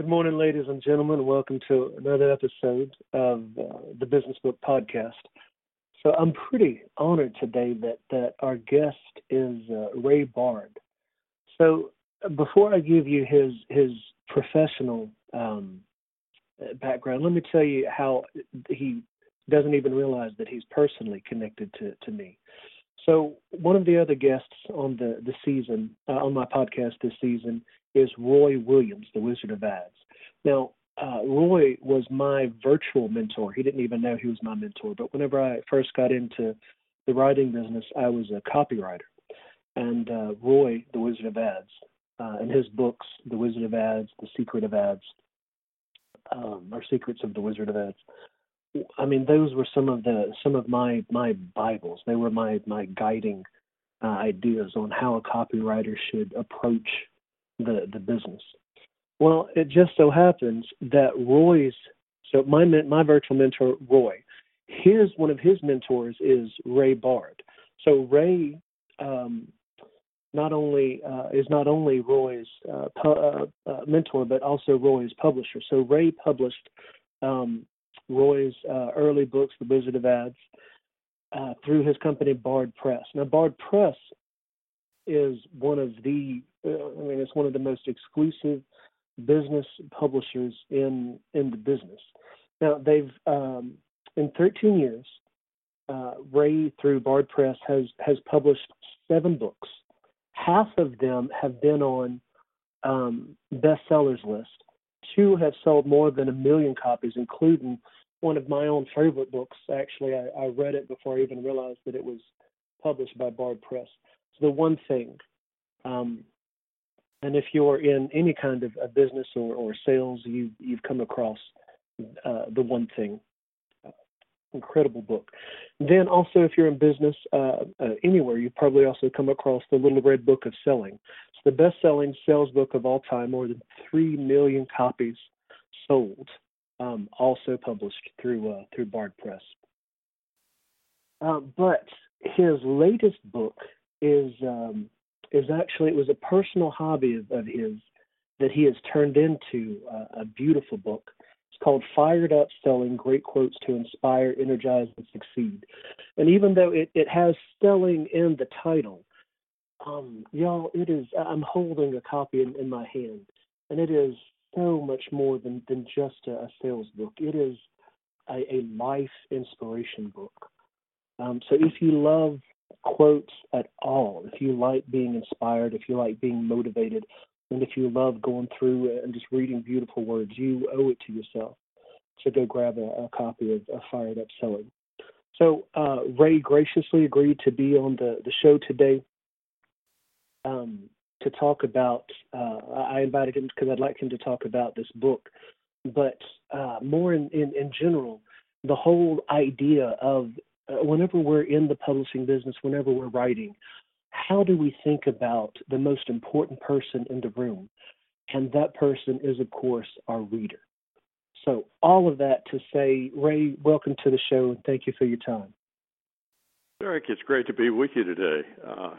Good morning, ladies and gentlemen. Welcome to another episode of uh, the Business Book Podcast. So I'm pretty honored today that that our guest is uh, Ray Bard. So before I give you his his professional um, background, let me tell you how he doesn't even realize that he's personally connected to to me. So one of the other guests on the the season uh, on my podcast this season is Roy Williams, the Wizard of Ads. Now uh, Roy was my virtual mentor. He didn't even know he was my mentor. But whenever I first got into the writing business, I was a copywriter. And uh, Roy, the Wizard of Ads, uh, and his books, The Wizard of Ads, The Secret of Ads, um, or Secrets of the Wizard of Ads. I mean, those were some of the some of my my Bibles. They were my my guiding uh, ideas on how a copywriter should approach the the business. Well, it just so happens that Roy's so my my virtual mentor Roy, his one of his mentors is Ray Bard. So Ray um, not only uh, is not only Roy's uh, pu- uh, uh mentor, but also Roy's publisher. So Ray published um, Roy's uh, early books, The Wizard of Ads, uh, through his company Bard Press. Now Bard Press is one of the I mean it's one of the most exclusive business publishers in in the business. Now they've um, in 13 years, uh, Ray through Bard Press has has published seven books. Half of them have been on um, bestsellers list. Two have sold more than a million copies, including one of my own favorite books. Actually, I, I read it before I even realized that it was published by Bard Press. So the one thing um, and if you're in any kind of a business or, or sales, you you've come across uh, the one thing. Incredible book. Then also, if you're in business uh, uh, anywhere, you've probably also come across the Little Red Book of Selling. It's the best-selling sales book of all time. More than three million copies sold. Um, also published through uh, through Bard Press. Uh, but his latest book is um, is actually it was a personal hobby of, of his that he has turned into a, a beautiful book. It's called Fired Up Selling Great Quotes to Inspire, Energize, and Succeed. And even though it, it has selling in the title, um, y'all, it is, I'm holding a copy in, in my hand, and it is so much more than, than just a, a sales book. It is a, a life inspiration book. Um, so if you love quotes at all, if you like being inspired, if you like being motivated, and if you love going through and just reading beautiful words, you owe it to yourself to go grab a, a copy of, of Fired Up Selling. So uh, Ray graciously agreed to be on the, the show today um, to talk about. Uh, I invited him because I'd like him to talk about this book, but uh, more in, in, in general, the whole idea of uh, whenever we're in the publishing business, whenever we're writing, how do we think about the most important person in the room? And that person is, of course, our reader. So, all of that to say, Ray, welcome to the show and thank you for your time. Eric, it's great to be with you today. Uh,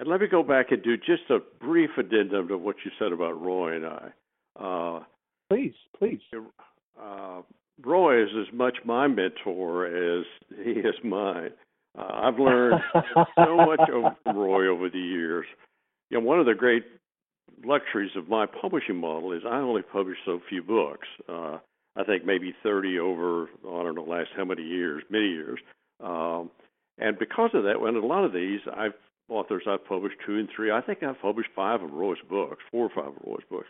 and let me go back and do just a brief addendum to what you said about Roy and I. Uh, please, please. Uh, Roy is as much my mentor as he is mine. Uh, I've learned so much from Roy over the years. You know, one of the great luxuries of my publishing model is I only publish so few books. Uh, I think maybe 30 over, I don't know, last how many years, many years. Um, and because of that, when a lot of these I've authors I've published two and three, I think I've published five of Roy's books, four or five of Roy's books.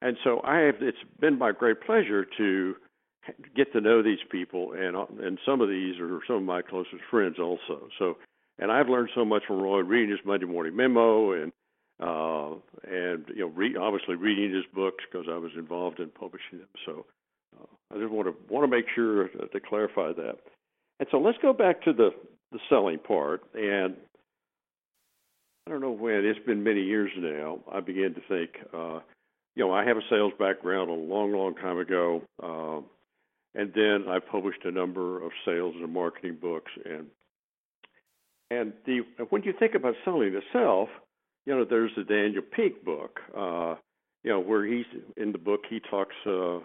And so I have, it's been my great pleasure to get to know these people, and and some of these are some of my closest friends also. So, and I've learned so much from Roy reading his Monday Morning Memo, and uh, and you know, re- obviously reading his books because I was involved in publishing them. So, uh, I just want to want to make sure to clarify that. And so let's go back to the the selling part. And I don't know when it's been many years now. I began to think. Uh, you know, I have a sales background a long, long time ago. Uh, and then I published a number of sales and marketing books. And and the when you think about selling itself, you know, there's the Daniel Pink book, uh, you know, where he's in the book, he talks, uh,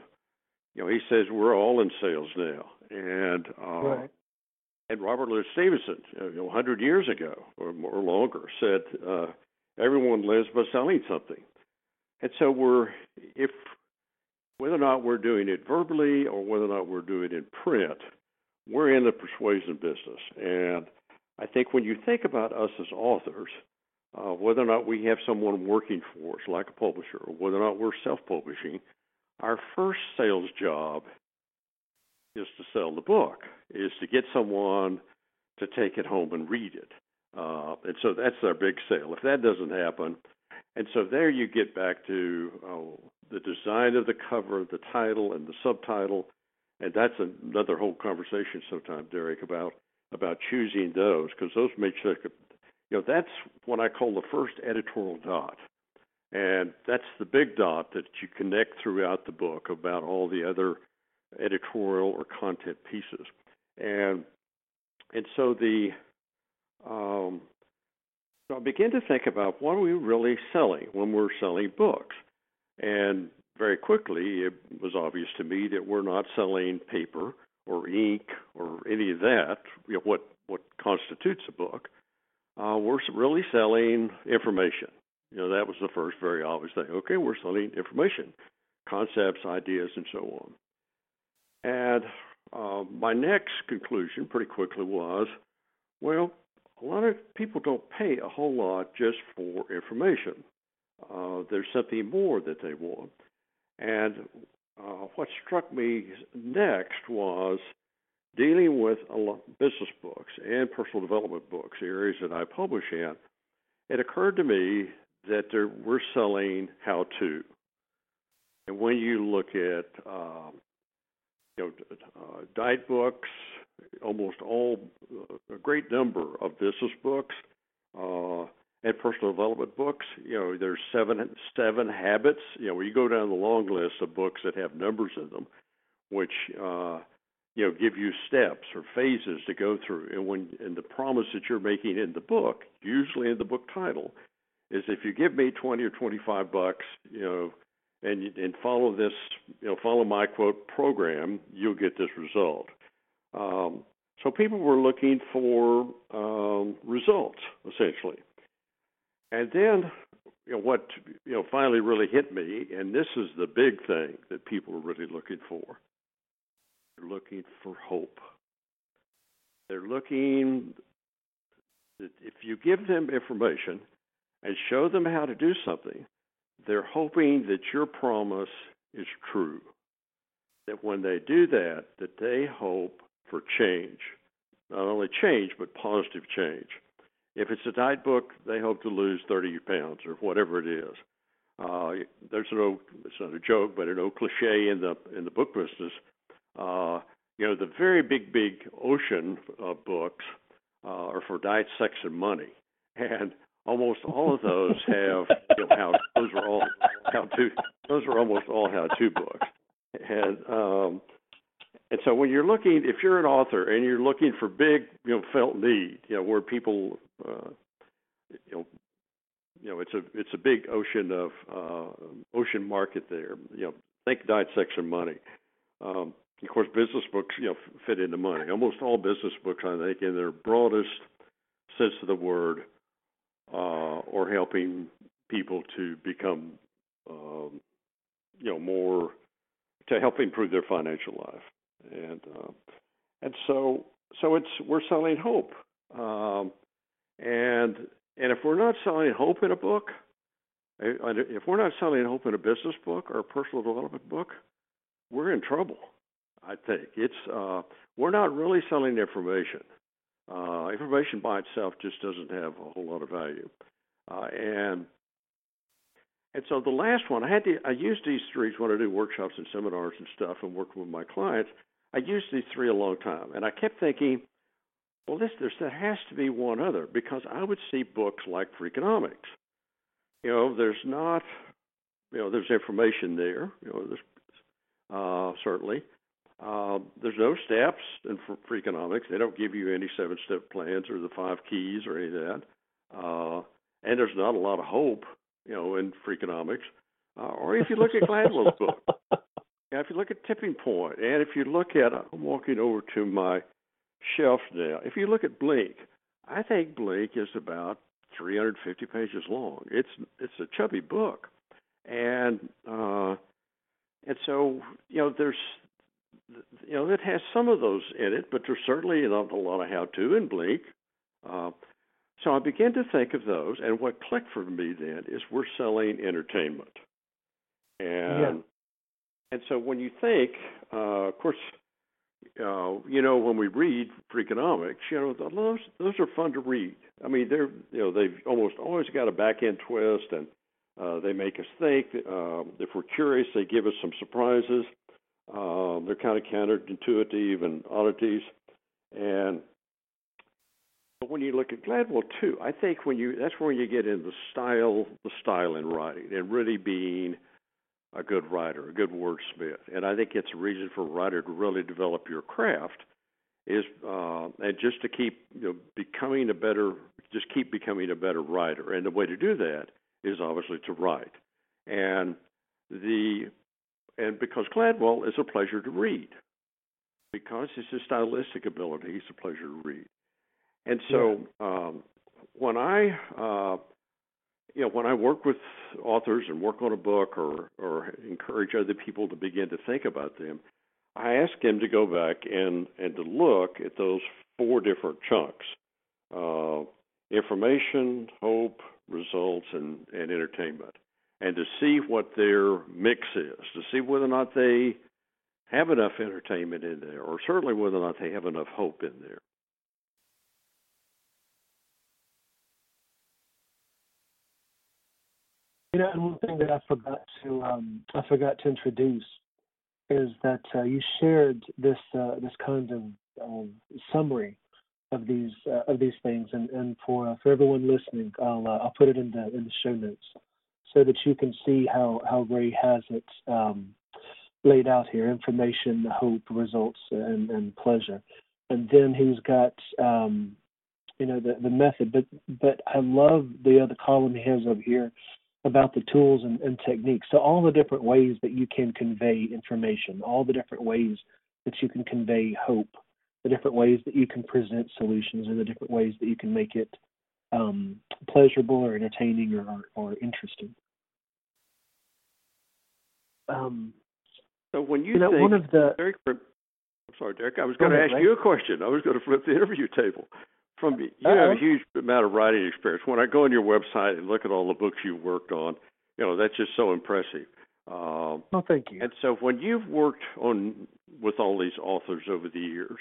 you know, he says we're all in sales now, and uh, Right. And Robert Louis Stevenson, you know, 100 years ago or more longer, said uh, everyone lives by selling something. And so we're, if whether or not we're doing it verbally or whether or not we're doing it in print, we're in the persuasion business. And I think when you think about us as authors, uh, whether or not we have someone working for us, like a publisher, or whether or not we're self-publishing, our first sales job is to sell the book, is to get someone to take it home and read it. Uh, and so that's our big sale. If that doesn't happen, and so there you get back to uh, the design of the cover, the title, and the subtitle, and that's another whole conversation sometime, Derek, about about choosing those because those make sure, you know, that's what I call the first editorial dot, and that's the big dot that you connect throughout the book about all the other editorial or content pieces, and and so the um, so I began to think about what are we really selling when we're selling books, and very quickly it was obvious to me that we're not selling paper or ink or any of that. You know, what what constitutes a book? Uh, we're really selling information. You know, that was the first very obvious thing. Okay, we're selling information, concepts, ideas, and so on. And uh, my next conclusion pretty quickly was, well, a lot of people don't pay a whole lot just for information. Uh, there's something more that they want. And uh, what struck me next was dealing with business books and personal development books, areas that I publish in. It occurred to me that there, we're selling how to. And when you look at um, you know uh, diet books, almost all uh, a great number of business books uh, and personal development books. You know, there's seven seven habits. You know, where you go down the long list of books that have numbers in them, which uh, you know give you steps or phases to go through. And when and the promise that you're making in the book, usually in the book title, is if you give me twenty or twenty five bucks, you know. And, and follow this, you know, follow my quote program, you'll get this result. Um, so people were looking for um, results essentially, and then you know what you know finally really hit me, and this is the big thing that people are really looking for. They're looking for hope. They're looking if you give them information and show them how to do something, they're hoping that your promise is true. That when they do that, that they hope for change. Not only change, but positive change. If it's a diet book, they hope to lose 30 pounds or whatever it is. Uh, there's no, it's not a joke, but an old cliche in the in the book business. Uh, you know, the very big, big ocean of books uh, are for diet, sex, and money, and almost all of those have you know, how those are all how to those are almost all how to books, and um, and so when you're looking, if you're an author and you're looking for big, you know, felt need, you know, where people, uh, you know, you know, it's a it's a big ocean of uh, ocean market there. You know, think diet, and money. Um, of course, business books, you know, fit into money. Almost all business books, I think, in their broadest sense of the word, or helping people to become, um, you know, more to help improve their financial life and uh, and so so it's we're selling hope, um, and and if we're not selling hope in a book, eh, if we're not selling hope in a business book or a personal development book, we're in trouble. I think it's uh, we're not really selling information. Uh, information by itself just doesn't have a whole lot of value, uh, and and so the last one, I had to, I used these three when I do workshops and seminars and stuff and working with my clients. I used these three a long time, and I kept thinking, well, this there's, there has to be one other because I would see books like Freakonomics. You know, there's not, you know, there's information there. You know, there's uh, certainly. Uh, there's no steps in economics. They don't give you any seven-step plans or the five keys or any of that. Uh, and there's not a lot of hope, you know, in Freakonomics. Uh, or if you look at Gladwell's book, now, if you look at Tipping Point, and if you look at, I'm walking over to my shelf now. If you look at Blink, I think Blink is about 350 pages long. It's it's a chubby book, and uh, and so you know there's you know it has some of those in it, but there's certainly not a lot of how-to in Blink. Uh, so I began to think of those, and what clicked for me then is we're selling entertainment, and yeah. and so when you think, uh, of course, uh, you know, when we read Freakonomics, you know, those those are fun to read. I mean, they're you know they've almost always got a back end twist, and uh, they make us think. Uh, if we're curious, they give us some surprises. Um, they're kind of counterintuitive and oddities, and but when you look at Gladwell too, I think when you that's when you get in the style, the style in writing, and really being a good writer, a good wordsmith. And I think it's a reason for a writer to really develop your craft is uh, and just to keep you know becoming a better, just keep becoming a better writer. And the way to do that is obviously to write. And the and because Gladwell is a pleasure to read, because it's a stylistic ability, he's a pleasure to read. And so um, when I, uh, you know, when I work with authors and work on a book or or encourage other people to begin to think about them, I ask them to go back and and to look at those four different chunks: uh, information, hope, results, and and entertainment, and to see what their mix is, to see whether or not they have enough entertainment in there, or certainly whether or not they have enough hope in there. You know, and one thing that I forgot to um, I forgot to introduce is that uh, you shared this uh, this kind of um, summary of these uh, of these things, and and for uh, for everyone listening, I'll uh, I'll put it in the in the show notes so that you can see how how Ray has it um, laid out here: information, hope, results, and and pleasure, and then he's got um, you know the the method. But but I love the other column he has up here about the tools and, and techniques. So all the different ways that you can convey information, all the different ways that you can convey hope, the different ways that you can present solutions, and the different ways that you can make it um, pleasurable or entertaining or, or, or interesting. Um, so when you, you know, think, one of the Derek, I'm sorry, Derek, I was going to ask right? you a question. I was going to flip the interview table from you Uh-oh. have a huge amount of writing experience. When I go on your website and look at all the books you've worked on, you know that's just so impressive. Um, oh, thank you. And so, when you've worked on with all these authors over the years,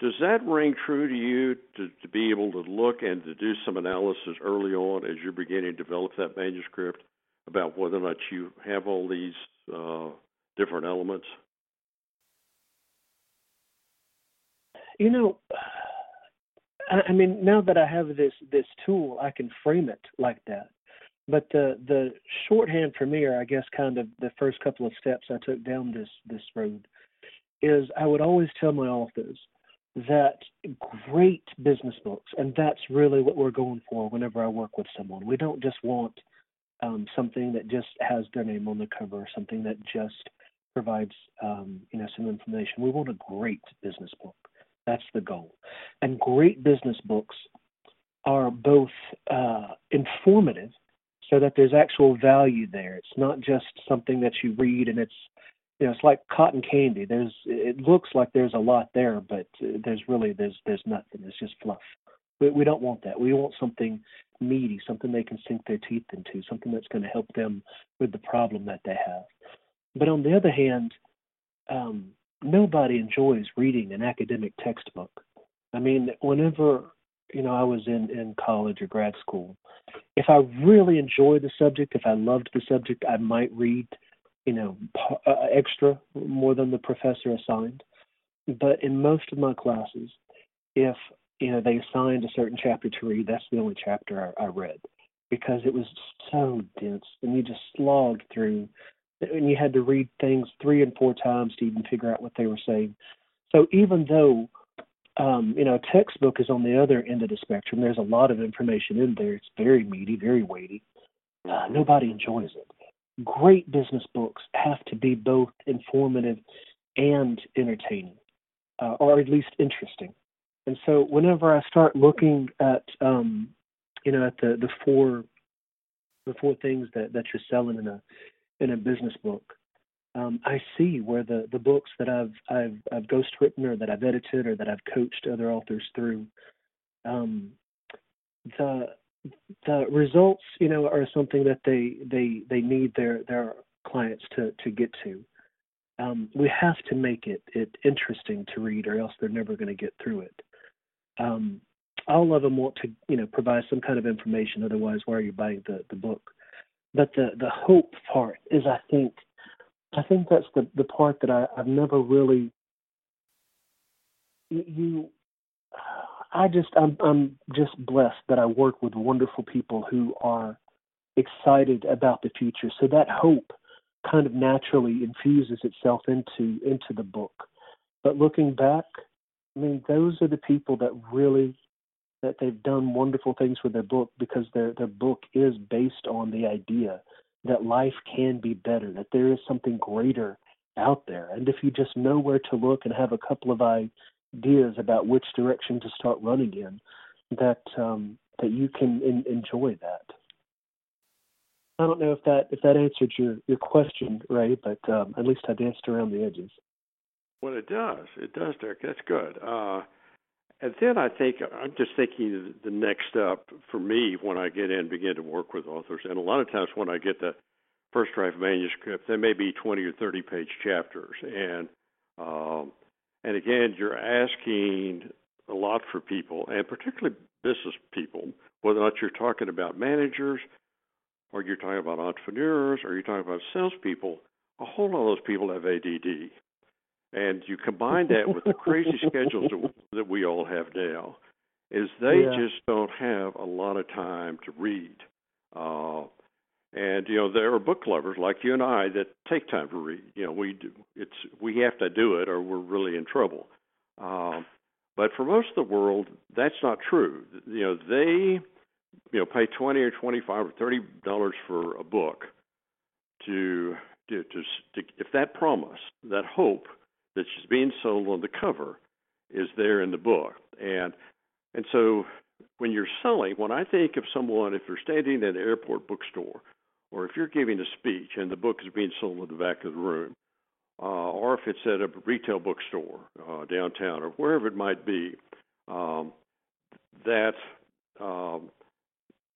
does that ring true to you to, to be able to look and to do some analysis early on as you're beginning to develop that manuscript about whether or not you have all these uh, different elements? You know, I mean, now that I have this this tool, I can frame it like that. But the the shorthand for me, or I guess kind of the first couple of steps I took down this this road, is I would always tell my authors that great business books, and that's really what we're going for whenever I work with someone. We don't just want um, something that just has their name on the cover, something that just provides um, you know some information. We want a great business book. That's the goal. And great business books are both uh, informative so that there's actual value there. It's not just something that you read and it's you know it's like cotton candy. There's it looks like there's a lot there, but uh, there's really there's there's nothing. It's just fluff. We, we don't want that. We want something meaty, something they can sink their teeth into, something that's going to help them with the problem that they have. But on the other hand, um, nobody enjoys reading an academic textbook. I mean, whenever you know I was in in college or grad school, if I really enjoyed the subject, if I loved the subject, I might read, you know, uh, extra more than the professor assigned. But in most of my classes, if you know they assigned a certain chapter to read, that's the only chapter I, I read because it was so dense, and you just slogged through and you had to read things three and four times to even figure out what they were saying. So even though um, you know a textbook is on the other end of the spectrum, there's a lot of information in there. It's very meaty, very weighty. Uh, nobody enjoys it. Great business books have to be both informative and entertaining, uh, or at least interesting. And so, whenever I start looking at, um, you know, at the the four the four things that that you're selling in a in a business book, um, I see where the the books that I've I've I've ghostwritten or that I've edited or that I've coached other authors through, um, the the results you know are something that they they they need their their clients to to get to. Um, we have to make it it interesting to read, or else they're never going to get through it. Um, all of them want to you know provide some kind of information. Otherwise, why are you buying the the book? But the the hope part is, I think I think that's the the part that I, I've never really you I just I'm I'm just blessed that I work with wonderful people who are excited about the future. So that hope kind of naturally infuses itself into into the book. But looking back, I mean those are the people that really that they've done wonderful things with their book because their their book is based on the idea that life can be better, that there is something greater out there. And if you just know where to look and have a couple of ideas about which direction to start running in, that um, that you can in, enjoy that. I don't know if that if that answered your your question, Ray, but um, at least I danced around the edges. Well, it does. It does, Derek. That's good. Uh, and then I think I'm just thinking the next step for me when I get in, begin to work with authors, and a lot of times when I get the first draft manuscript, there may be 20 or 30 page chapters, and um, and again, you're asking a lot for people, and particularly business people, whether or not you're talking about managers, or you're talking about entrepreneurs, or you're talking about salespeople. A whole lot of those people have ADD. And you combine that with the crazy schedules that we all have now, is they yeah. just don't have a lot of time to read. Uh, and you know there are book lovers like you and I that take time to read. You know we do. It's we have to do it or we're really in trouble. Um, but for most of the world, that's not true. You know they you know pay twenty or twenty five or thirty dollars for a book to to, to to if that promise that hope that's just being sold on the cover is there in the book. And and so when you're selling, when I think of someone, if they're standing in an airport bookstore, or if you're giving a speech and the book is being sold in the back of the room, uh, or if it's at a retail bookstore uh, downtown or wherever it might be, um, that um,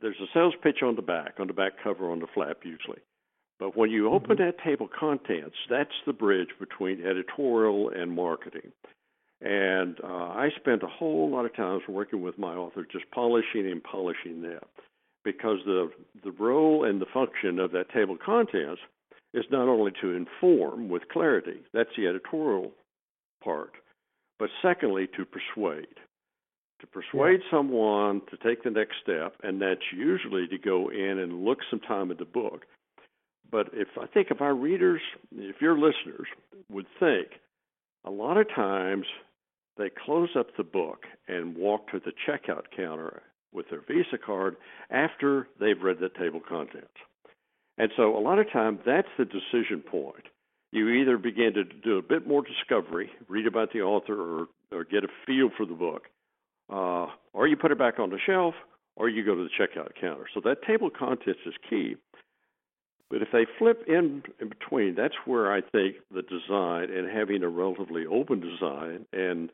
there's a sales pitch on the back, on the back cover, on the flap usually. But when you open mm-hmm. that table of contents, that's the bridge between editorial and marketing. And uh, I spent a whole lot of times working with my author, just polishing and polishing that, because the the role and the function of that table of contents is not only to inform with clarity, that's the editorial part, but secondly to persuade, to persuade yeah. someone to take the next step, and that's usually to go in and look some time at the book but if I think if our readers, if your listeners would think, a lot of times they close up the book and walk to the checkout counter with their Visa card after they've read the table of contents. And so a lot of times that's the decision point. You either begin to do a bit more discovery, read about the author, or, or get a feel for the book, uh, or you put it back on the shelf, or you go to the checkout counter. So that table of contents is key. But if they flip in, in between, that's where I think the design and having a relatively open design and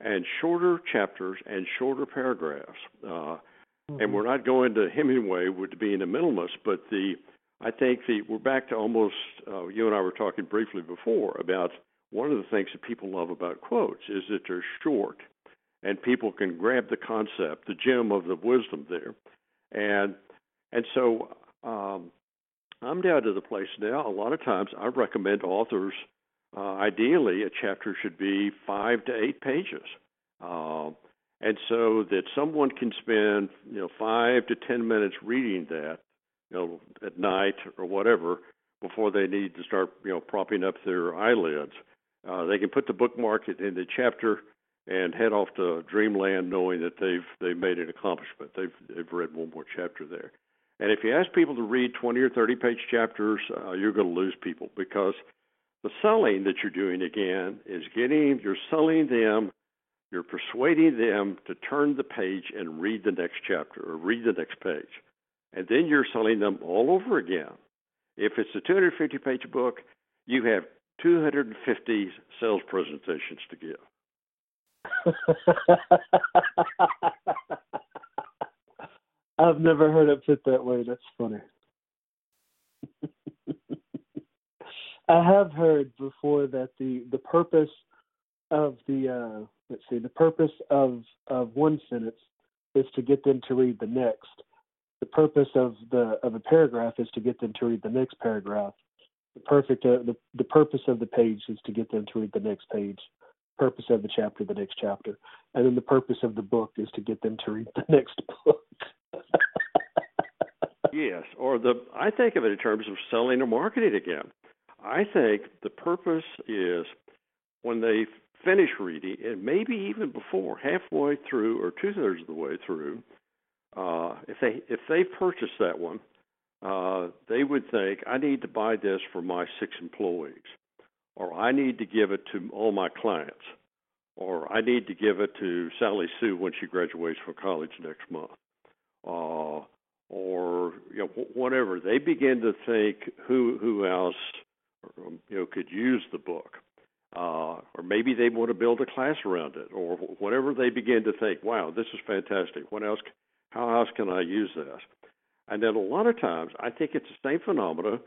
and shorter chapters and shorter paragraphs. Uh, mm-hmm. And we're not going to Hemingway with being a minimalist, but the I think the we're back to almost uh, you and I were talking briefly before about one of the things that people love about quotes is that they're short and people can grab the concept, the gem of the wisdom there, and and so um, I'm down to the place now. A lot of times, I recommend authors. Uh, ideally, a chapter should be five to eight pages, uh, and so that someone can spend you know five to ten minutes reading that, you know, at night or whatever, before they need to start you know propping up their eyelids. Uh, they can put the bookmark in the chapter and head off to dreamland, knowing that they've they've made an accomplishment. They've they've read one more chapter there. And if you ask people to read 20 or 30 page chapters, uh, you're going to lose people because the selling that you're doing again is getting, you're selling them, you're persuading them to turn the page and read the next chapter or read the next page. And then you're selling them all over again. If it's a 250 page book, you have 250 sales presentations to give. I've never heard it put that way. That's funny. I have heard before that the the purpose of the uh, let's see the purpose of of one sentence is to get them to read the next. The purpose of the of a paragraph is to get them to read the next paragraph. The perfect uh, the the purpose of the page is to get them to read the next page. Purpose of the chapter, the next chapter, and then the purpose of the book is to get them to read the next book. yes, or the I think of it in terms of selling or marketing again. I think the purpose is when they finish reading, and maybe even before, halfway through or two thirds of the way through, uh, if they if they purchase that one, uh, they would think I need to buy this for my six employees, or I need to give it to all my clients, or I need to give it to Sally Sue when she graduates from college next month. Uh, or you know whatever they begin to think who who else um, you know could use the book. Uh, or maybe they want to build a class around it or whatever they begin to think wow this is fantastic. What else how else can i use this? And then a lot of times i think it's the same phenomena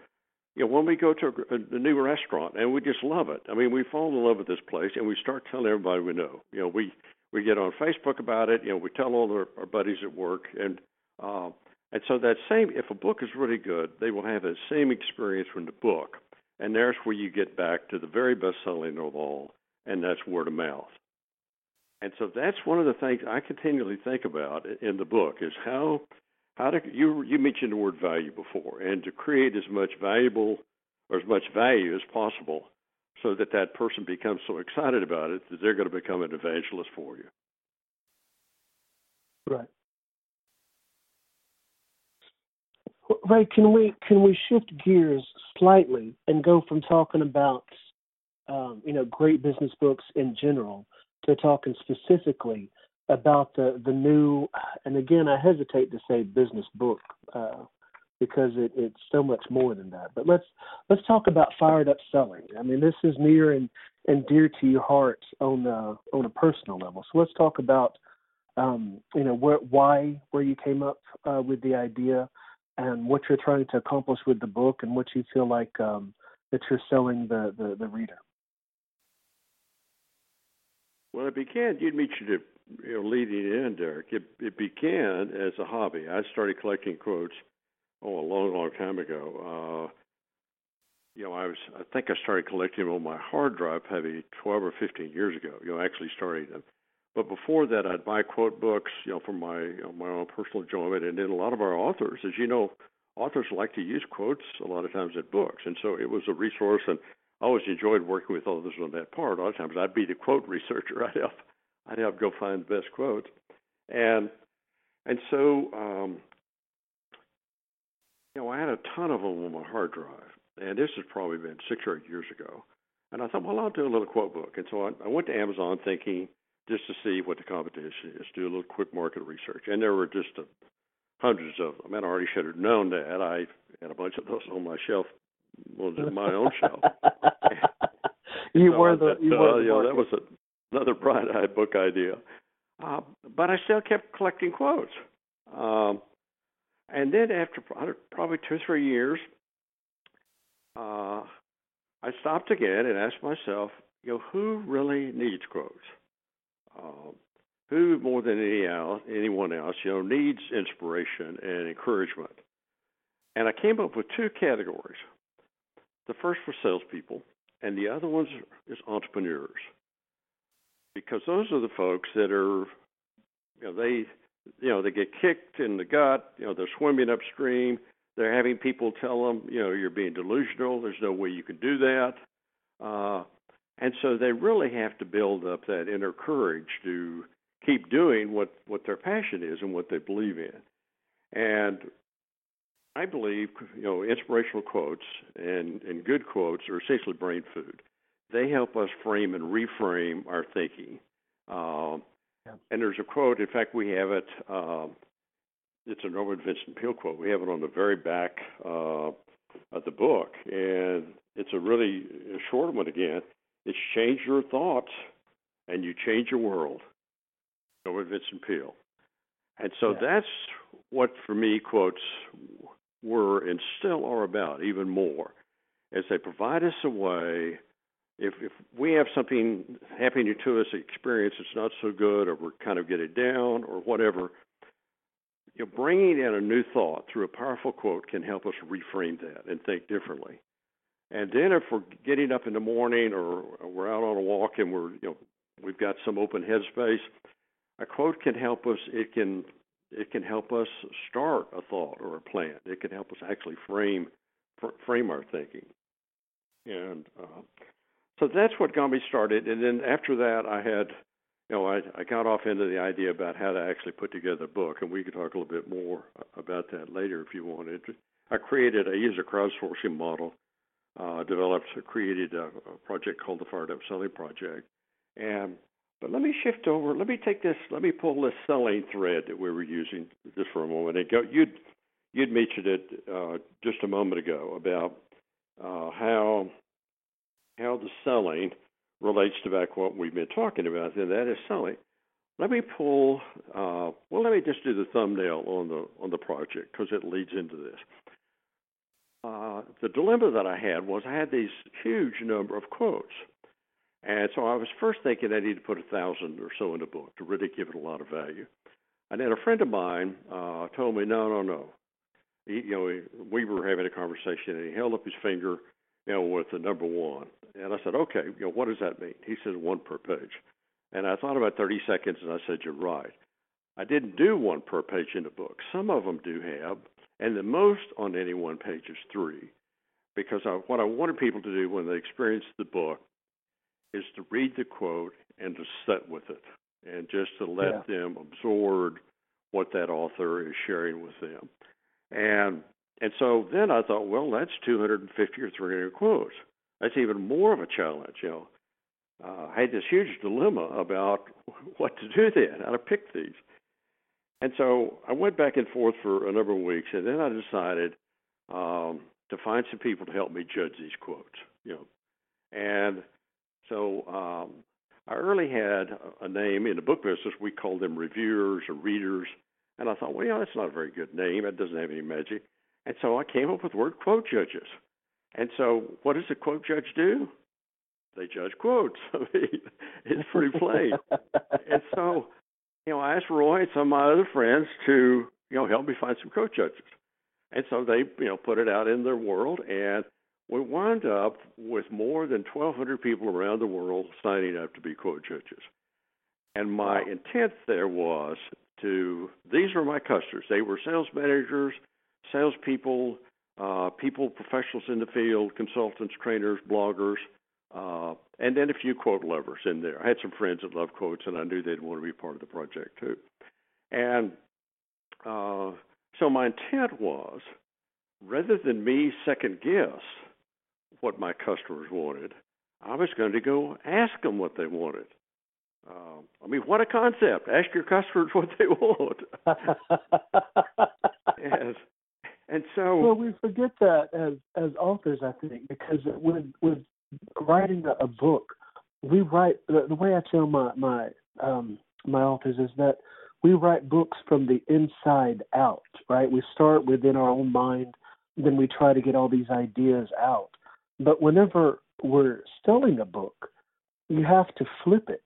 you know when we go to a, a new restaurant and we just love it. I mean we fall in love with this place and we start telling everybody we know. You know we we get on facebook about it you know we tell all our, our buddies at work and uh, and so that same, if a book is really good, they will have that same experience from the book. And there's where you get back to the very best selling of all, and that's word of mouth. And so that's one of the things I continually think about in the book is how how to you you mentioned the word value before, and to create as much valuable or as much value as possible, so that that person becomes so excited about it that they're going to become an evangelist for you. Right. Ray, can we can we shift gears slightly and go from talking about um, you know great business books in general to talking specifically about the the new and again I hesitate to say business book uh, because it, it's so much more than that. But let's let's talk about fired up selling. I mean this is near and, and dear to your heart on a, on a personal level. So let's talk about um, you know where, why where you came up uh, with the idea and what you're trying to accomplish with the book and what you feel like um, that you're selling the, the, the reader. Well, it began. You mentioned it, you know, leading in, Derek. It, it began as a hobby. I started collecting quotes oh a long, long time ago. Uh, you know, I was I think I started collecting them on my hard drive, maybe 12 or 15 years ago. You know, actually starting them. But before that, I'd buy quote books, you know, for my you know, my own personal enjoyment. And then a lot of our authors, as you know, authors like to use quotes a lot of times in books, and so it was a resource. And I always enjoyed working with others on that part. A lot of times, I'd be the quote researcher. I'd help, I'd help go find the best quotes, and and so um, you know, I had a ton of them on my hard drive, and this has probably been six or eight years ago. And I thought, well, I'll do a little quote book. And so I, I went to Amazon thinking just to see what the competition is, do a little quick market research. And there were just a, hundreds of them. And I already should have known that. I had a bunch of those on my shelf, well, my own shelf. you so were the, you uh, were the you know, that was a, another bright-eyed book idea. Uh, but I still kept collecting quotes. Um, and then after probably two or three years, uh, I stopped again and asked myself, you know, who really needs quotes? Uh, who more than any else, anyone else, you know, needs inspiration and encouragement. And I came up with two categories. The first was salespeople, and the other one is entrepreneurs, because those are the folks that are, you know, they, you know, they get kicked in the gut. You know, they're swimming upstream. They're having people tell them, you know, you're being delusional. There's no way you can do that. Uh, and so they really have to build up that inner courage to keep doing what, what their passion is and what they believe in. And I believe you know inspirational quotes and and good quotes are essentially brain food. They help us frame and reframe our thinking. Uh, yeah. And there's a quote. In fact, we have it. Uh, it's a Norman Vincent Peale quote. We have it on the very back uh, of the book, and it's a really short one again. It's change your thoughts, and you change your world. Norman Vincent Peale. And so yeah. that's what, for me, quotes were and still are about, even more, as they provide us a way. If, if we have something happening to us, experience that's not so good, or we're kind of getting down, or whatever, you know, bringing in a new thought through a powerful quote can help us reframe that and think differently. And then if we're getting up in the morning or we're out on a walk and we're, you know, we've got some open headspace, a quote can help us. It can it can help us start a thought or a plan. It can help us actually frame fr- frame our thinking. And uh, so that's what got me started. And then after that, I had, you know, I, I got off into the idea about how to actually put together a book, and we could talk a little bit more about that later if you wanted. I created, I used a crowdsourcing model, uh, developed, created a, a project called the Fired Up Selling Project, and but let me shift over. Let me take this. Let me pull this selling thread that we were using just for a moment. And go, you'd you'd mentioned it uh, just a moment ago about uh, how how the selling relates to back what we've been talking about, and that is selling. Let me pull. Uh, well, let me just do the thumbnail on the on the project because it leads into this. Uh, the dilemma that I had was I had these huge number of quotes and so I was first thinking I need to put a thousand or so in the book to really give it a lot of value. And then a friend of mine uh, told me, no, no, no. He, you know, we were having a conversation, and he held up his finger, you know, with the number one. And I said, okay, you know, what does that mean? He said one per page. And I thought about 30 seconds, and I said, you're right. I didn't do one per page in the book. Some of them do have, and the most on any one page is three, because I, what I wanted people to do when they experience the book is to read the quote and to sit with it and just to let yeah. them absorb what that author is sharing with them. And and so then I thought, well, that's 250 or 300 quotes. That's even more of a challenge, you know. Uh, I had this huge dilemma about what to do then, how to pick these. And so I went back and forth for a number of weeks, and then I decided um, to find some people to help me judge these quotes, you know. And so um, I early had a name in the book business. We called them reviewers or readers. And I thought, well, yeah, that's not a very good name. It doesn't have any magic. And so I came up with the word quote judges. And so what does a quote judge do? They judge quotes. I mean, it's pretty plain. and so, you know, I asked Roy and some of my other friends to, you know, help me find some quote judges. And so they, you know, put it out in their world and we wound up with more than 1,200 people around the world signing up to be quote judges. And my intent there was to, these were my customers. They were sales managers, salespeople, uh, people, professionals in the field, consultants, trainers, bloggers, uh, and then a few quote lovers in there. I had some friends that love quotes, and I knew they'd want to be part of the project too. And uh, so my intent was, rather than me second guess what my customers wanted. I was going to go ask them what they wanted. Uh, I mean, what a concept! Ask your customers what they want. and, and so, well, we forget that as as authors, I think, because with with writing a, a book, we write the, the way I tell my my um, my authors is that we write books from the inside out. Right? We start within our own mind, then we try to get all these ideas out. But whenever we're selling a book, you have to flip it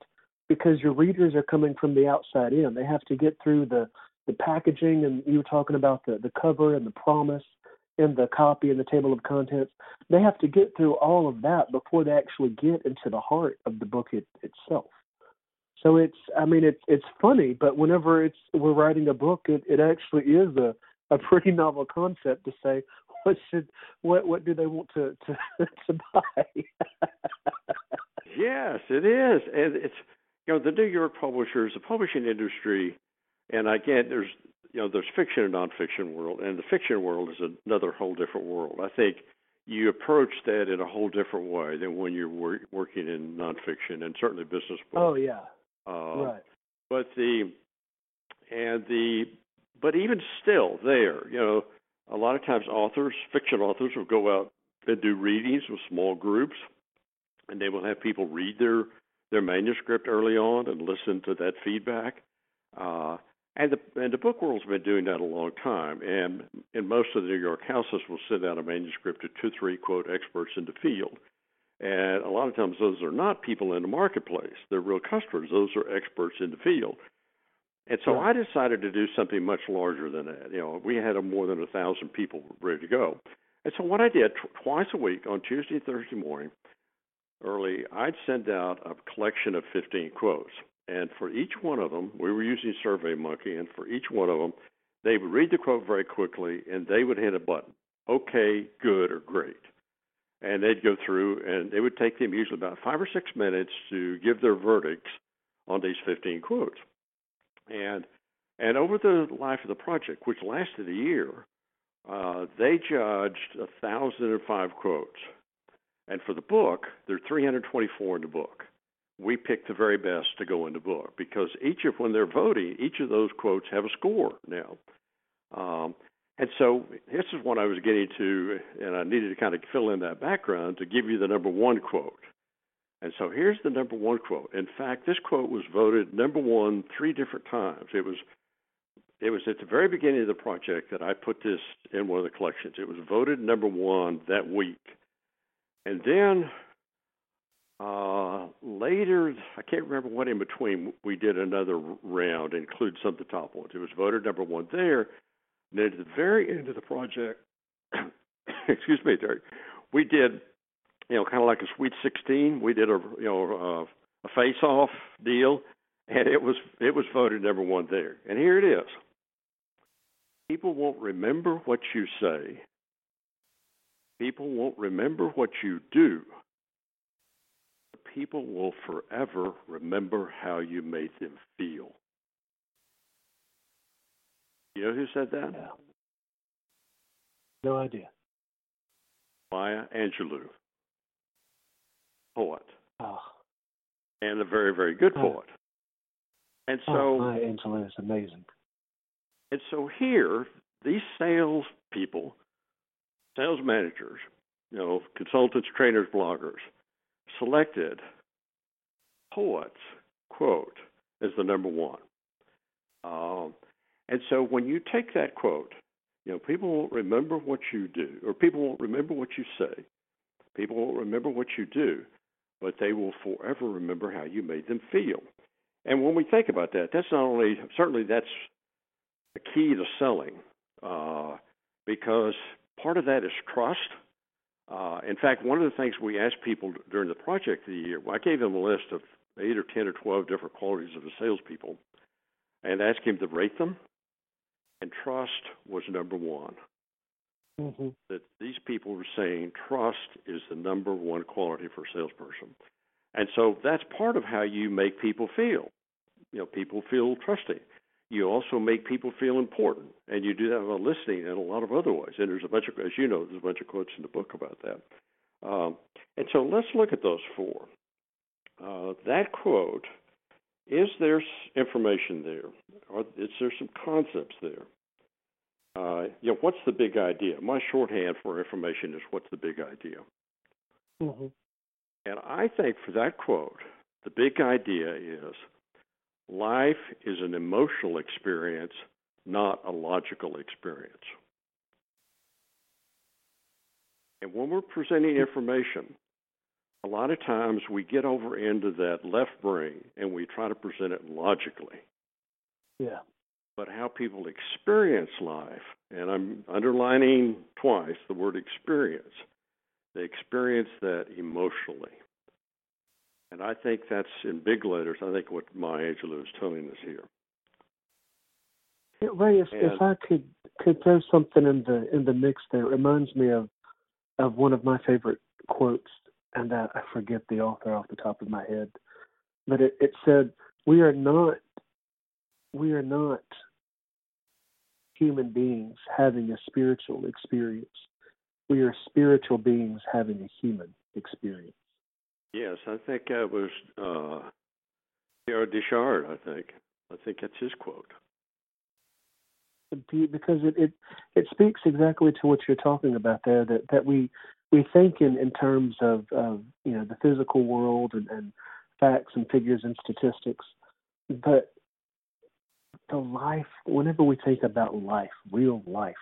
because your readers are coming from the outside in. They have to get through the, the packaging, and you were talking about the, the cover and the promise and the copy and the table of contents. They have to get through all of that before they actually get into the heart of the book it, itself. So it's, I mean, it's it's funny, but whenever it's we're writing a book, it, it actually is a a pretty novel concept to say, what should what what do they want to to to buy? yes, it is, and it's you know the New York publishers, the publishing industry, and again, there's you know, there's fiction and nonfiction world, and the fiction world is another whole different world. I think you approach that in a whole different way than when you're wor- working in nonfiction and certainly business books. Oh yeah, uh, right. But the and the but even still, there, you know, a lot of times authors, fiction authors, will go out and do readings with small groups, and they will have people read their their manuscript early on and listen to that feedback. Uh, and the and the book world's been doing that a long time. And and most of the New York houses will send out a manuscript to two, three quote experts in the field. And a lot of times those are not people in the marketplace. They're real customers. Those are experts in the field. And so I decided to do something much larger than that. You know, we had a more than a thousand people ready to go. And so what I did t- twice a week on Tuesday and Thursday morning, early, I'd send out a collection of 15 quotes. And for each one of them, we were using SurveyMonkey, and for each one of them, they would read the quote very quickly and they would hit a button okay, good, or great. And they'd go through, and it would take them usually about five or six minutes to give their verdicts on these 15 quotes. And and over the life of the project, which lasted a year, uh, they judged a thousand and five quotes. And for the book, there are 324 in the book. We picked the very best to go in the book because each of when they're voting, each of those quotes have a score now. Um, and so this is what I was getting to, and I needed to kind of fill in that background to give you the number one quote. And so here's the number one quote. In fact, this quote was voted number one three different times. It was it was at the very beginning of the project that I put this in one of the collections. It was voted number one that week. And then uh, later, I can't remember what in between, we did another round, include some of the top ones. It was voted number one there. And then at the very end of the project, excuse me, Terry, we did you know, kind of like a Sweet 16. We did a you know a, a face-off deal, and it was it was voted number one there. And here it is. People won't remember what you say. People won't remember what you do. People will forever remember how you made them feel. You know who said that? Yeah. No idea. Maya Angelou poet oh. and a very, very good oh. poet. And oh, so, oh, Maya Angelou is amazing. And so here, these sales people, sales managers, you know, consultants, trainers, bloggers, selected poets quote as the number one. Um, and so when you take that quote, you know, people won't remember what you do, or people won't remember what you say. People won't remember what you do, but they will forever remember how you made them feel. And when we think about that, that's not only certainly that's the key to selling, uh, because part of that is trust. Uh, in fact, one of the things we asked people during the project of the year, well, I gave them a list of eight or ten or twelve different qualities of the salespeople, and asked them to rate them. And trust was number one. Mm-hmm. That these people were saying trust is the number one quality for a salesperson. And so that's part of how you make people feel. You know, people feel trusting. You also make people feel important, and you do that by listening and a lot of other ways. And there's a bunch of, as you know, there's a bunch of quotes in the book about that. Um, and so let's look at those four. Uh, that quote is there information there, or is there some concepts there? uh, you know, what's the big idea? My shorthand for information is what's the big idea. Mm-hmm. And I think for that quote, the big idea is life is an emotional experience, not a logical experience. And when we're presenting information, a lot of times we get over into that left brain and we try to present it logically. Yeah but how people experience life. And I'm underlining twice the word experience. They experience that emotionally. And I think that's in big letters, I think what Maya Angelou is telling us here. Yeah, Ray, if, if I could could throw something in the in the mix there, it reminds me of of one of my favorite quotes, and I, I forget the author off the top of my head, but it, it said, "We are not we are not human beings having a spiritual experience. We are spiritual beings having a human experience. Yes, I think that was uh, Pierre Dichard. I think I think that's his quote. Because it, it it speaks exactly to what you're talking about there. That that we we think in in terms of, of you know the physical world and, and facts and figures and statistics, but the life. Whenever we think about life, real life,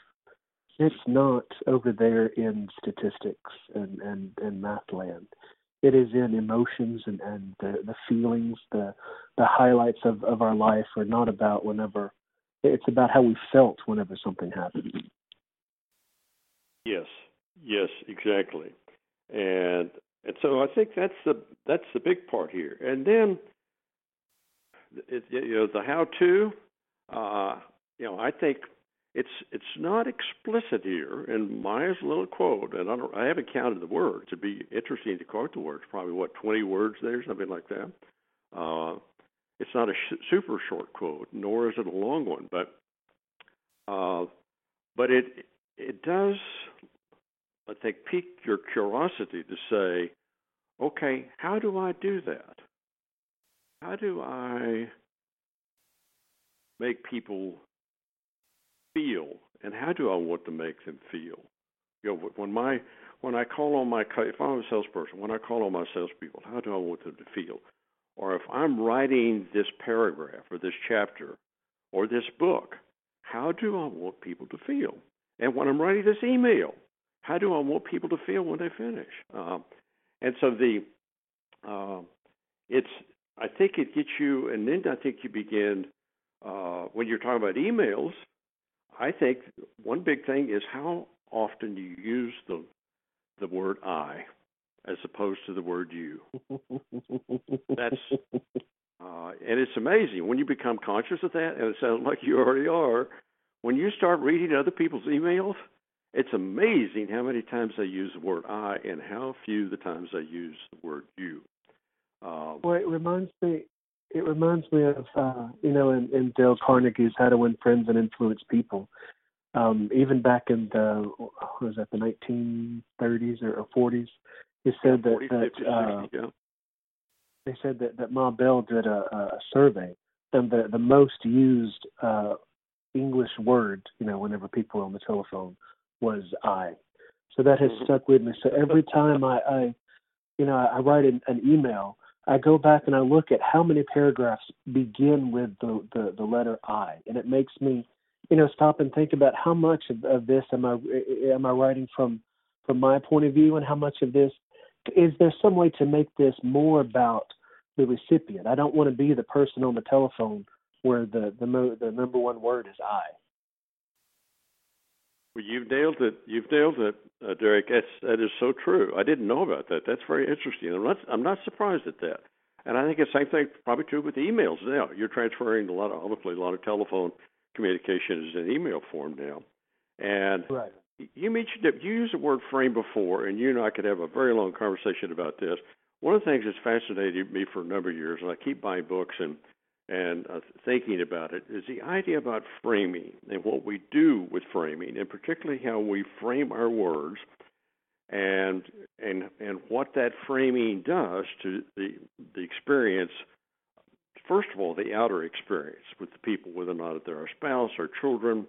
it's not over there in statistics and and, and math land it is in emotions and, and the, the feelings, the the highlights of, of our life are not about whenever it's about how we felt whenever something happened. Yes, yes, exactly. And and so I think that's the that's the big part here. And then it, you know the how to uh you know I think it's it's not explicit here, and Maya's little quote, and I don't I haven't counted the words. It'd be interesting to quote the words. Probably what twenty words there, something like that. Uh, it's not a sh- super short quote, nor is it a long one, but uh, but it it does, I think, pique your curiosity to say, okay, how do I do that? How do I make people feel, and how do I want to make them feel? You know, when my when I call on my if I'm a salesperson, when I call on my salespeople, how do I want them to feel? Or if I'm writing this paragraph or this chapter or this book, how do I want people to feel? And when I'm writing this email, how do I want people to feel when they finish? Um, and so the uh, it's I think it gets you, and then I think you begin uh, when you're talking about emails. I think one big thing is how often you use the the word I as opposed to the word you. That's uh, and it's amazing when you become conscious of that, and it sounds like you already are. When you start reading other people's emails, it's amazing how many times they use the word I and how few the times they use the word you. Um, well, it reminds me it reminds me of uh, you know in, in Dale Carnegie's How to Win Friends and Influence People. Um, even back in the what was that the 1930s or, or 40s, he said yeah, 40, that, 50, uh, 60, yeah. they said that that Ma Bell did a, a survey, and the the most used uh, English word, you know, whenever people were on the telephone, was I. So that has mm-hmm. stuck with me. So every time I, I you know, I, I write an, an email I go back and I look at how many paragraphs begin with the, the, the letter I, and it makes me, you know, stop and think about how much of, of this am I am I writing from from my point of view, and how much of this is there some way to make this more about the recipient. I don't want to be the person on the telephone where the the mo- the number one word is I. Well, you've nailed it. You've nailed it, uh, Derek. That's that is so true. I didn't know about that. That's very interesting. I'm not I'm not surprised at that. And I think the same thing probably true with emails now. You're transferring a lot of obviously a lot of telephone communication is in email form now. And right. you mentioned that you used the word frame before, and you and I could have a very long conversation about this. One of the things that's fascinated me for a number of years, and I keep buying books and and uh, thinking about it is the idea about framing and what we do with framing, and particularly how we frame our words, and and and what that framing does to the the experience. First of all, the outer experience with the people, whether or not they're our spouse, our children,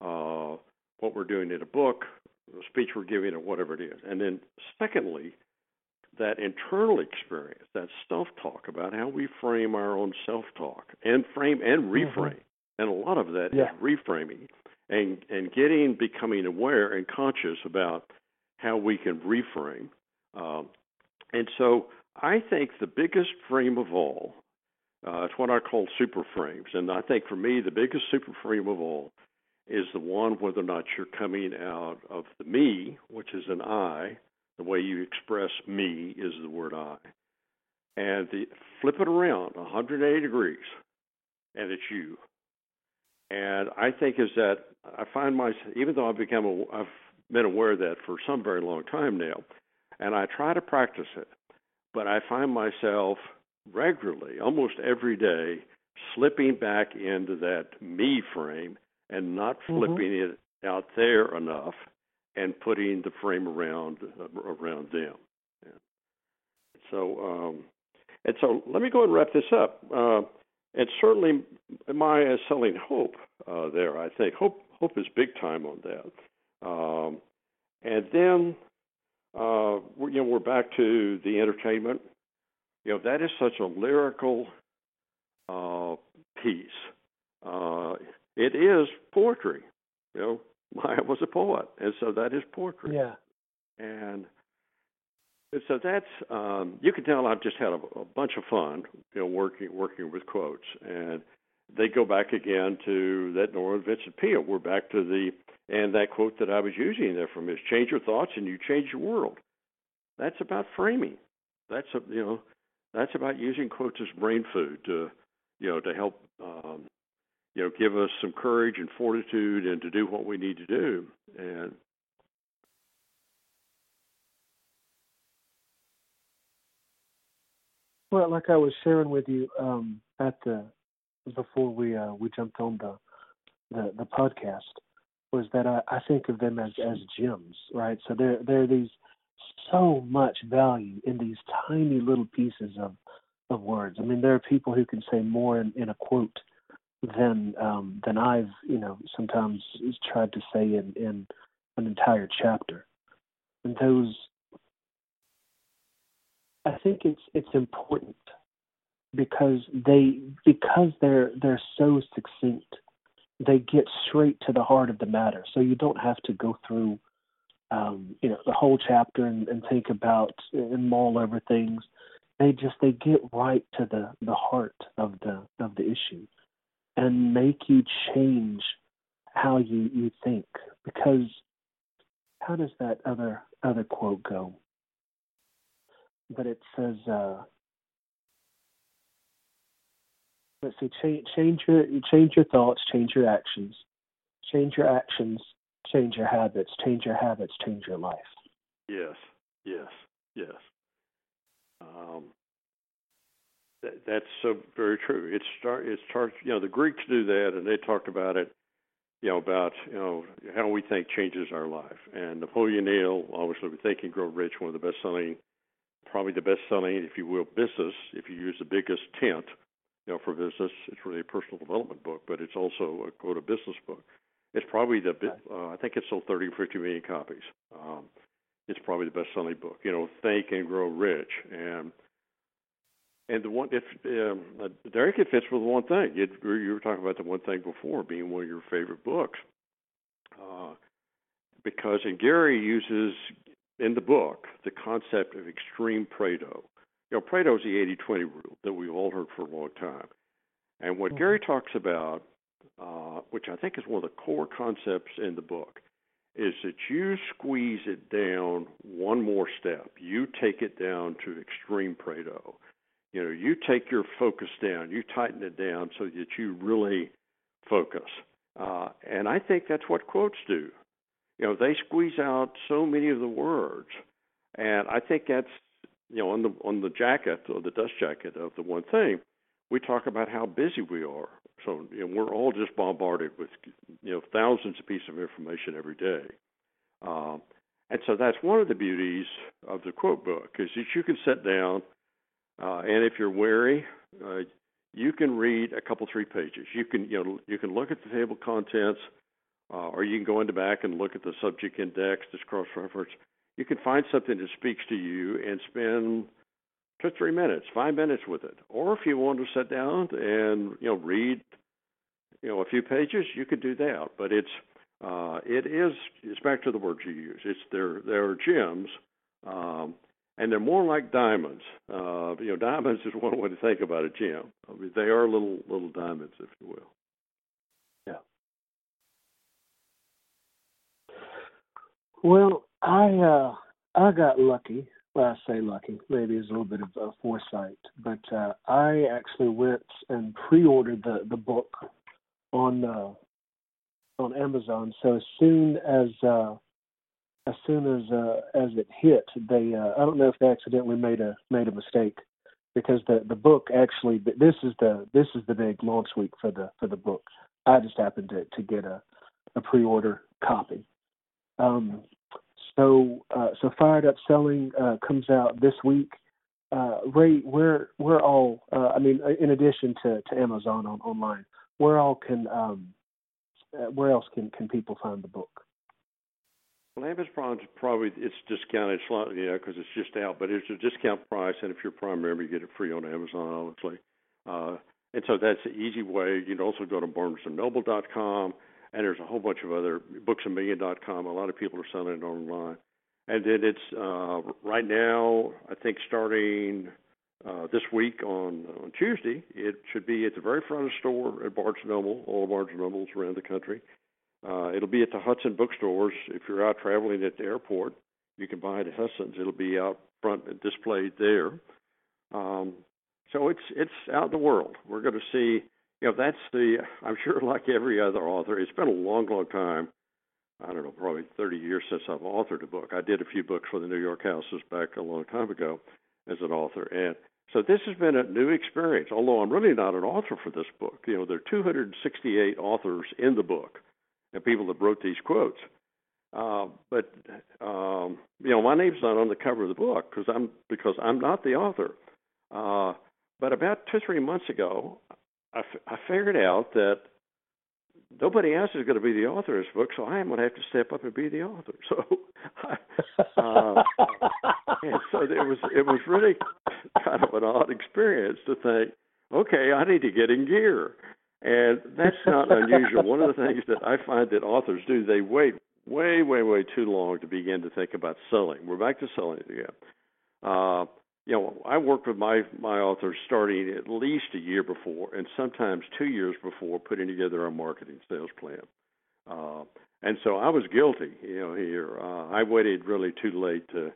uh, what we're doing in a book, the speech we're giving, or whatever it is. And then, secondly, that internal experience, that self talk about how we frame our own self talk and frame and mm-hmm. reframe. Mm-hmm. And a lot of that yeah. is reframing and and getting becoming aware and conscious about how we can reframe. Um, and so I think the biggest frame of all, uh, it's what I call super frames. And I think for me, the biggest super frame of all is the one whether or not you're coming out of the me, which is an I, the way you express me is the word I. And the, flip it around 180 degrees, and it's you. And I think is that I find myself, even though I've become, a, I've been aware of that for some very long time now, and I try to practice it, but I find myself regularly, almost every day, slipping back into that me frame and not Mm-hmm. flipping it out there enough and putting the frame around uh, around them. And so, um, and so, let me go and wrap this up. Uh, and certainly, my selling hope uh, there. I think hope hope is big time on that. Um, and then, uh, you know, we're back to the entertainment. You know, that is such a lyrical uh, piece. Uh, it is poetry. You know, Maya was a poet, and so that is poetry. Yeah. And and so that's um, you can tell I've just had a, a bunch of fun, you know, working working with quotes, and they go back again to that Norman Vincent Peale. We're back to the and that quote that I was using there from is change your thoughts and you change your world. That's about framing. That's a you know that's about using quotes as brain food to you know to help um, you know give us some courage and fortitude and to do what we need to do and Well, like I was sharing with you um, at the before we uh, we jumped on the, the the podcast was that I, I think of them as as gems, right? So there there are these so much value in these tiny little pieces of of words. I mean, there are people who can say more in, in a quote than um, than I've you know sometimes tried to say in in an entire chapter, and those I think it's it's important because they because they're they're so succinct. They get straight to the heart of the matter, so you don't have to go through um, you know the whole chapter and, and think about and mull over things. They just they get right to the the heart of the of the issue and make you change how you you think because how does that other other quote go? but it says, uh, let's see, change, change your change your thoughts, change your actions, change your actions, change your habits, change your habits, change your life. Yes, yes, yes. Um, that's so very true. It's start. It's start. You know, the Greeks do that, and they talked about it. You know about you know how we think changes our life. And Napoleon Hill, obviously, with Think and Grow Rich, one of the best-selling probably the best selling, if you will, business. If you use the biggest tent, you know, for business, it's really a personal development book, but it's also a quote a business book. It's probably the uh, I think it sold 30 or 50 million copies. Um, it's probably the best selling book. You know, Think and Grow Rich, and and the one if um, uh, Derek it fits with one thing. It, you were talking about the one thing before being one of your favorite books, uh, because and Gary uses in the book the concept of extreme Pareto. You know, Pareto is the 80-20 rule that we've all heard for a long time. And what mm-hmm. Gary talks about, uh, which I think is one of the core concepts in the book, is that you squeeze it down one more step. You take it down to extreme Pareto. You know, you take your focus down, you tighten it down so that you really focus. Uh, and I think that's what quotes do. You know they squeeze out so many of the words. And i think that's you know on the on the jacket or the dust jacket of the one thing we talk about how busy we are. So you know we're all just bombarded with you know thousands of pieces of information every day. Um, and so that's one of the beauties of the quote book is that you can sit down uh, and if you're wary uh, you can read a couple three pages you can you know you can look at the table of contents uh, or you can go into back and look at the subject index, this cross reference. You can find something that speaks to you and spend two three minutes, five minutes with it. Or if you want to sit down and you know read, you know, a few pages, you could do that. But it's uh, it is it's back to the words you use. It's they're they're gems, um, and they're more like diamonds. Uh, you know, diamonds is one way to think about a gem. I mean, they are little little diamonds, if you will. Yeah. Well, I uh, I got lucky. Well, I say lucky. Maybe it's a little bit of uh, foresight, but uh, I actually went and pre-ordered the the book on uh, on Amazon. So as soon as uh, as soon as uh, as it hit, they uh, I don't know if they accidentally made a made a mistake, because the the book actually this is the this is the big launch week for the for the book. I just happened to to get a a pre-order copy. Um, so uh, so fired up selling uh, comes out this week. Uh, Ray, we're we're all uh, I mean in addition to, to Amazon on online, where all can um, uh, where else can can people find the book? Well, Amazon's probably it's discounted slightly, yeah, because it's just out, but it's a discount price, and if you're a Prime member, you get it free on Amazon, obviously. Uh, and so that's the easy way. You can also go to BarnesandNoble.com, and there's a whole bunch of other BooksAMillion.com. A lot of people are selling it online, and then it's uh, right now. I think starting uh, this week on on Tuesday, it should be at the very front of the store at Barnes Noble, all Barnes Nobles around the country. Uh, it'll be at the Hudson bookstores. If you're out traveling at the airport, you can buy it at Hudson's. It'll be out front displayed there. Um, so it's it's out in the world. We're going to see. You know, that's the. I'm sure, like every other author, it's been a long, long time. I don't know, probably 30 years since I've authored a book. I did a few books for the New York Houses back a long time ago as an author, and so this has been a new experience. Although I'm really not an author for this book. You know, there are 268 authors in the book and people that wrote these quotes. Uh, but um, you know, my name's not on the cover of the book because I'm because I'm not the author. Uh, but about two three months ago, I, f- I figured out that nobody else is going to be the author of this book, so I am going to have to step up and be the author. So, uh, and so it was it was really kind of an odd experience to think, okay, I need to get in gear. And that's not unusual. One of the things that I find that authors do, they wait way, way, way too long to begin to think about selling. We're back to selling again. Uh, you know, I work with my my authors starting at least a year before, and sometimes two years before, putting together a marketing sales plan. Uh, and so I was guilty, you know. Here, uh, I waited really too late to,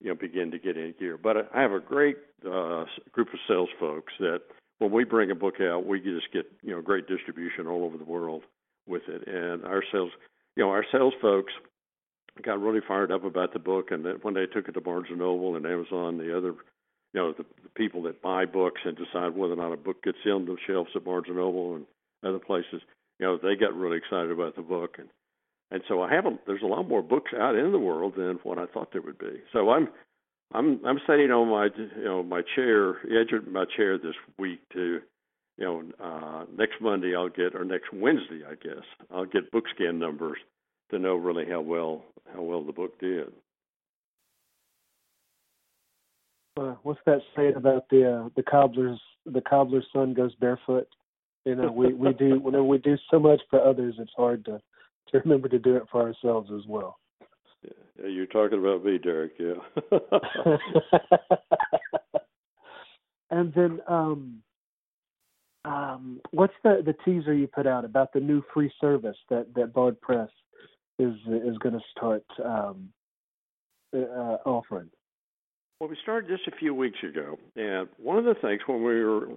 you know, begin to get in gear. But I have a great uh, group of sales folks that when we bring a book out, we just get you know great distribution all over the world with it, and our sales, you know, our sales folks got really fired up about the book, and that when they took it to Barnes and Noble and Amazon, the other, you know, the, the people that buy books and decide whether or not a book gets on the shelves at Barnes and Noble and other places, you know, they got really excited about the book, and and so I haven't. There's a lot more books out in the world than what I thought there would be. So I'm I'm I'm sitting on my you know my chair edge of my chair this week to you know uh, next Monday I'll get or next Wednesday I guess I'll get book scan numbers to know really how well how well the book did. Uh, what's that saying about the uh, the cobbler's the cobbler's son goes barefoot? You know, we we do whenever we do so much for others, it's hard to to remember to do it for ourselves as well. Yeah, you're talking about me, Derek. Yeah. and then, um, um, what's the the teaser you put out about the new free service that that Bard Press is is going to start um, uh, offering? Well, we started this a few weeks ago, and one of the things when we were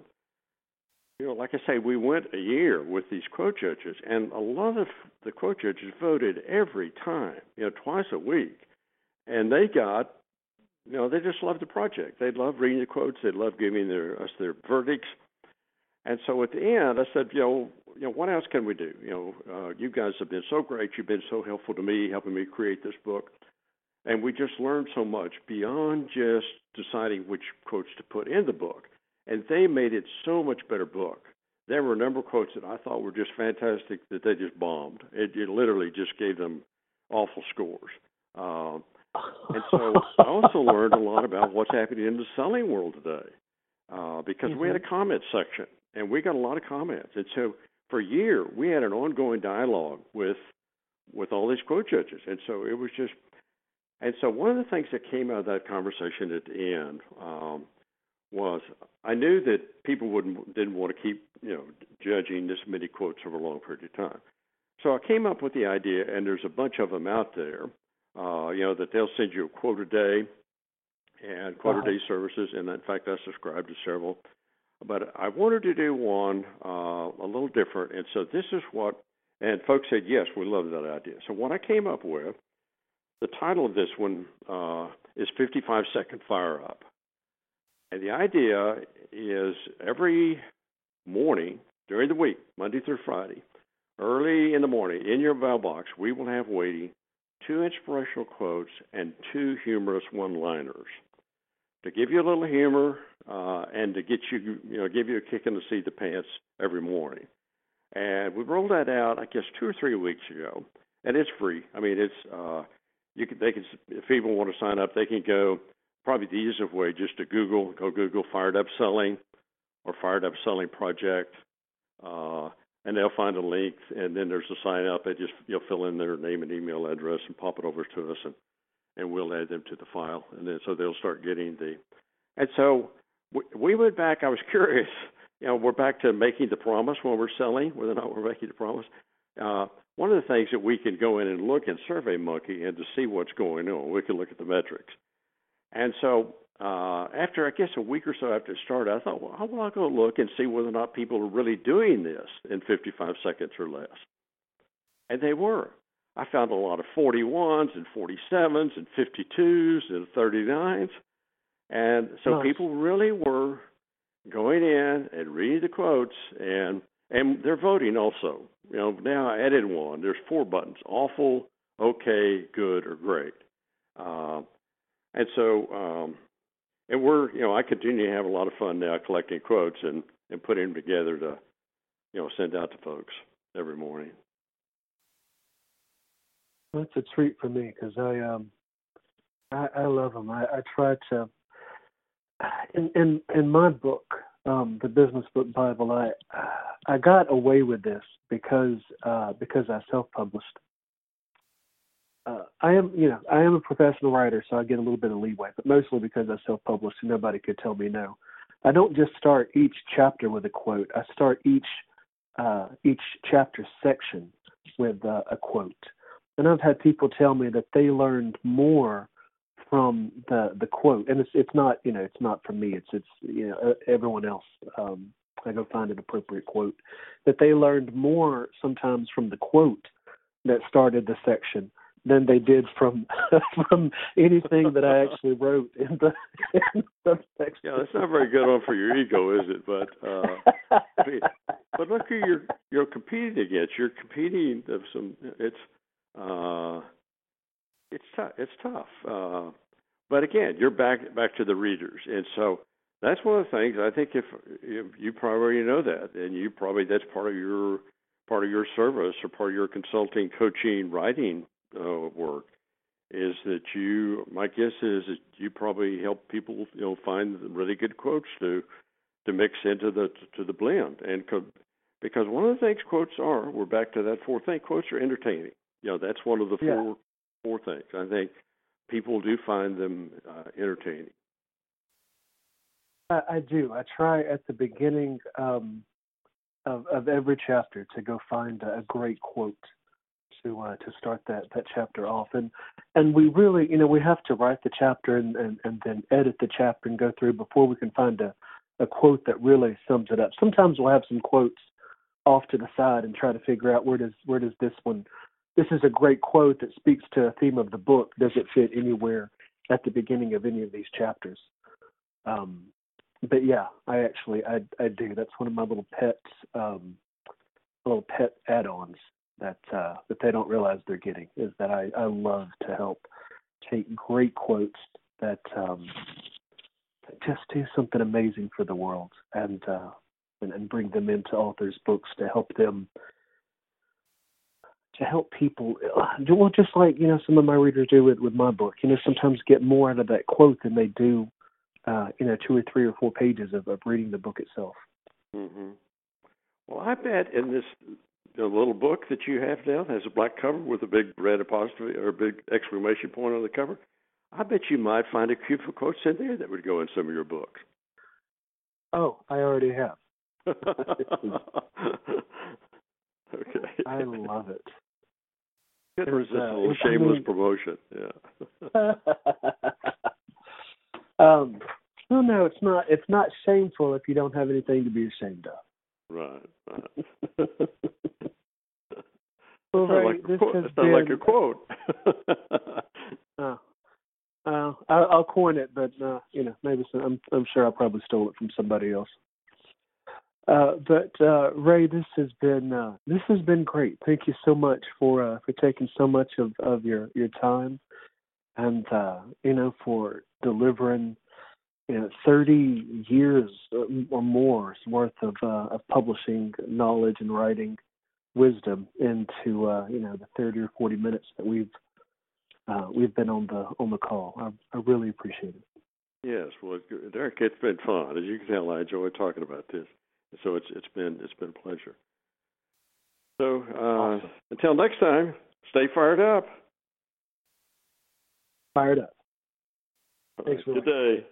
you know, like I say, we went a year with these quote judges, and a lot of the quote judges voted every time, you know, twice a week, and they got, you know, they just loved the project. They loved reading the quotes. They loved giving their us their verdicts. And so at the end, I said, you know, you know, what else can we do? You know, uh, you guys have been so great. You've been so helpful to me, helping me create this book. And we just learned so much beyond just deciding which quotes to put in the book and they made it so much better book. There were a number of quotes that I thought were just fantastic that they just bombed. It, it literally just gave them awful scores. Uh, and so I also learned a lot about what's happening in the selling world today uh, because mm-hmm. we had a mm-hmm. comment section and we got a lot of comments. And so for a year we had an ongoing dialogue with with all these quote judges, and so it was just. And so one of the things that came out of that conversation at the end um, was I knew that people wouldn't didn't want to keep you know judging this many quotes over a long period of time. So I came up with the idea, and there's a bunch of them out there. Uh, you know that they'll send you a quote a day and quote uh-huh. a day services, and in fact I subscribe to several. But I wanted to do one uh, a little different, and so this is what. And folks said yes, we love that idea. So what I came up with, the title of this one uh, is 55 Second Fire Up. And the idea is every morning during the week, Monday through Friday, early in the morning, in your mailbox, we will have waiting two inspirational quotes and two humorous one-liners to give you a little humor uh, and to get you, you know, give you a kick in the seat of the pants every morning. And we rolled that out, I guess, two or three weeks ago, and it's free. I mean, it's uh, you can they can if people want to sign up, they can go. Probably the easiest way just to Google, go Google Fired Up Selling or Fired Up Selling Project, uh, and they'll find a link, and then there's a sign up. They just you'll fill in their name and email address and pop it over to us, and and we'll add them to the file, and then so they'll start getting the. And so we, we went back. I was curious. You know, we're back to making the promise when we're selling, whether or not we're making the promise. Uh, one of the things that we can go in and look in SurveyMonkey and to see what's going on, we can look at the metrics. And so uh, after I guess a week or so after it started, I thought, well, how will I go look and see whether or not people are really doing this in 55 seconds or less? And they were. I found a lot of 41s and 47s and 52s and 39s. And so nice. people really were going in and reading the quotes and and they're voting also. You know, now I added one. There's four buttons: awful, okay, good, or great. Uh, and so, um, and we're, you know, I continue to have a lot of fun now collecting quotes and and putting them together to, you know, send out to folks every morning. That's a treat for me because I um I, I love them. I, I try to in in in my book, um, the Business Book Bible, I I got away with this because uh, because I self-published. Uh, I am, you know, I am a professional writer, so I get a little bit of leeway, but mostly because I self-published, and nobody could tell me no. I don't just start each chapter with a quote. I start each uh, each chapter section with uh, a quote, and I've had people tell me that they learned more from the the quote, and it's it's not you know it's not from me. It's it's you know everyone else. Um, I go find an appropriate quote that they learned more sometimes from the quote that started the section than they did from from anything that I actually wrote in the, in the. Yeah, that's not very good one for your ego, is it? But uh, but look who you're you're competing against. You're competing of some. It's uh, it's tough. It's tough. Uh, but again, you're back back to the readers, and so that's one of the things I think. If, if you probably know that, and you probably that's part of your part of your service or part of your consulting, coaching, writing uh, work is that you. My guess is that you probably help people, you know, find really good quotes to to mix into the to the blend, and co- because one of the things quotes are, we're back to that fourth thing. Quotes are entertaining. You know, that's one of the four yeah. four things. I think people do find them uh, entertaining. I, I, do. I try at the beginning um, of, of every chapter to go find a, a great quote to uh, to start that that chapter off, and and we really, you know, we have to write the chapter and, and, and then edit the chapter and go through before we can find a a quote that really sums it up. Sometimes we'll have some quotes off to the side and try to figure out where does where does this one this is a great quote that speaks to a theme of the book. Does it fit anywhere at the beginning of any of these chapters? Um, but yeah, I actually I I do. That's one of my little pets, um, little pet add-ons that uh, that they don't realize they're getting. Is that I I love to help take great quotes that um, just do something amazing for the world and uh, and, and bring them into authors' books to help them to help people. Well, just like you know, some of my readers do with with my book. You know, sometimes get more out of that quote than they do, uh, you know, two or three or four pages of, of reading the book itself. Mm-hmm. Well, I bet in this the little book that you have now has a black cover with a big red apostrophe or a big exclamation point on the cover. I bet you might find a few quotes in there that would go in some of your books. Oh, I already have. okay. I love it. Good resist uh, a little shameless I mean, promotion. Yeah. um, well, no, it's not. It's not shameful if you don't have anything to be ashamed of. Right. right. well, Ray, like this has been, like a quote. uh, uh, I, will coin it, but uh, you know, maybe some, I'm I'm sure I probably stole it from somebody else. Uh, but uh, Ray, this has been uh, this has been great. Thank you so much for uh, for taking so much of, of your your time, and uh, you know for delivering you know 30 years or more worth of uh, of publishing knowledge and writing wisdom into uh, you know the 30 or 40 minutes that we've uh, we've been on the on the call. I, I really appreciate it. Yes, well, Derek, it's been fun. As you can tell, I enjoy talking about this. So it's it's been it's been a pleasure. So uh, awesome. until next time, stay fired up. Fired up. Thanks, right. Good day.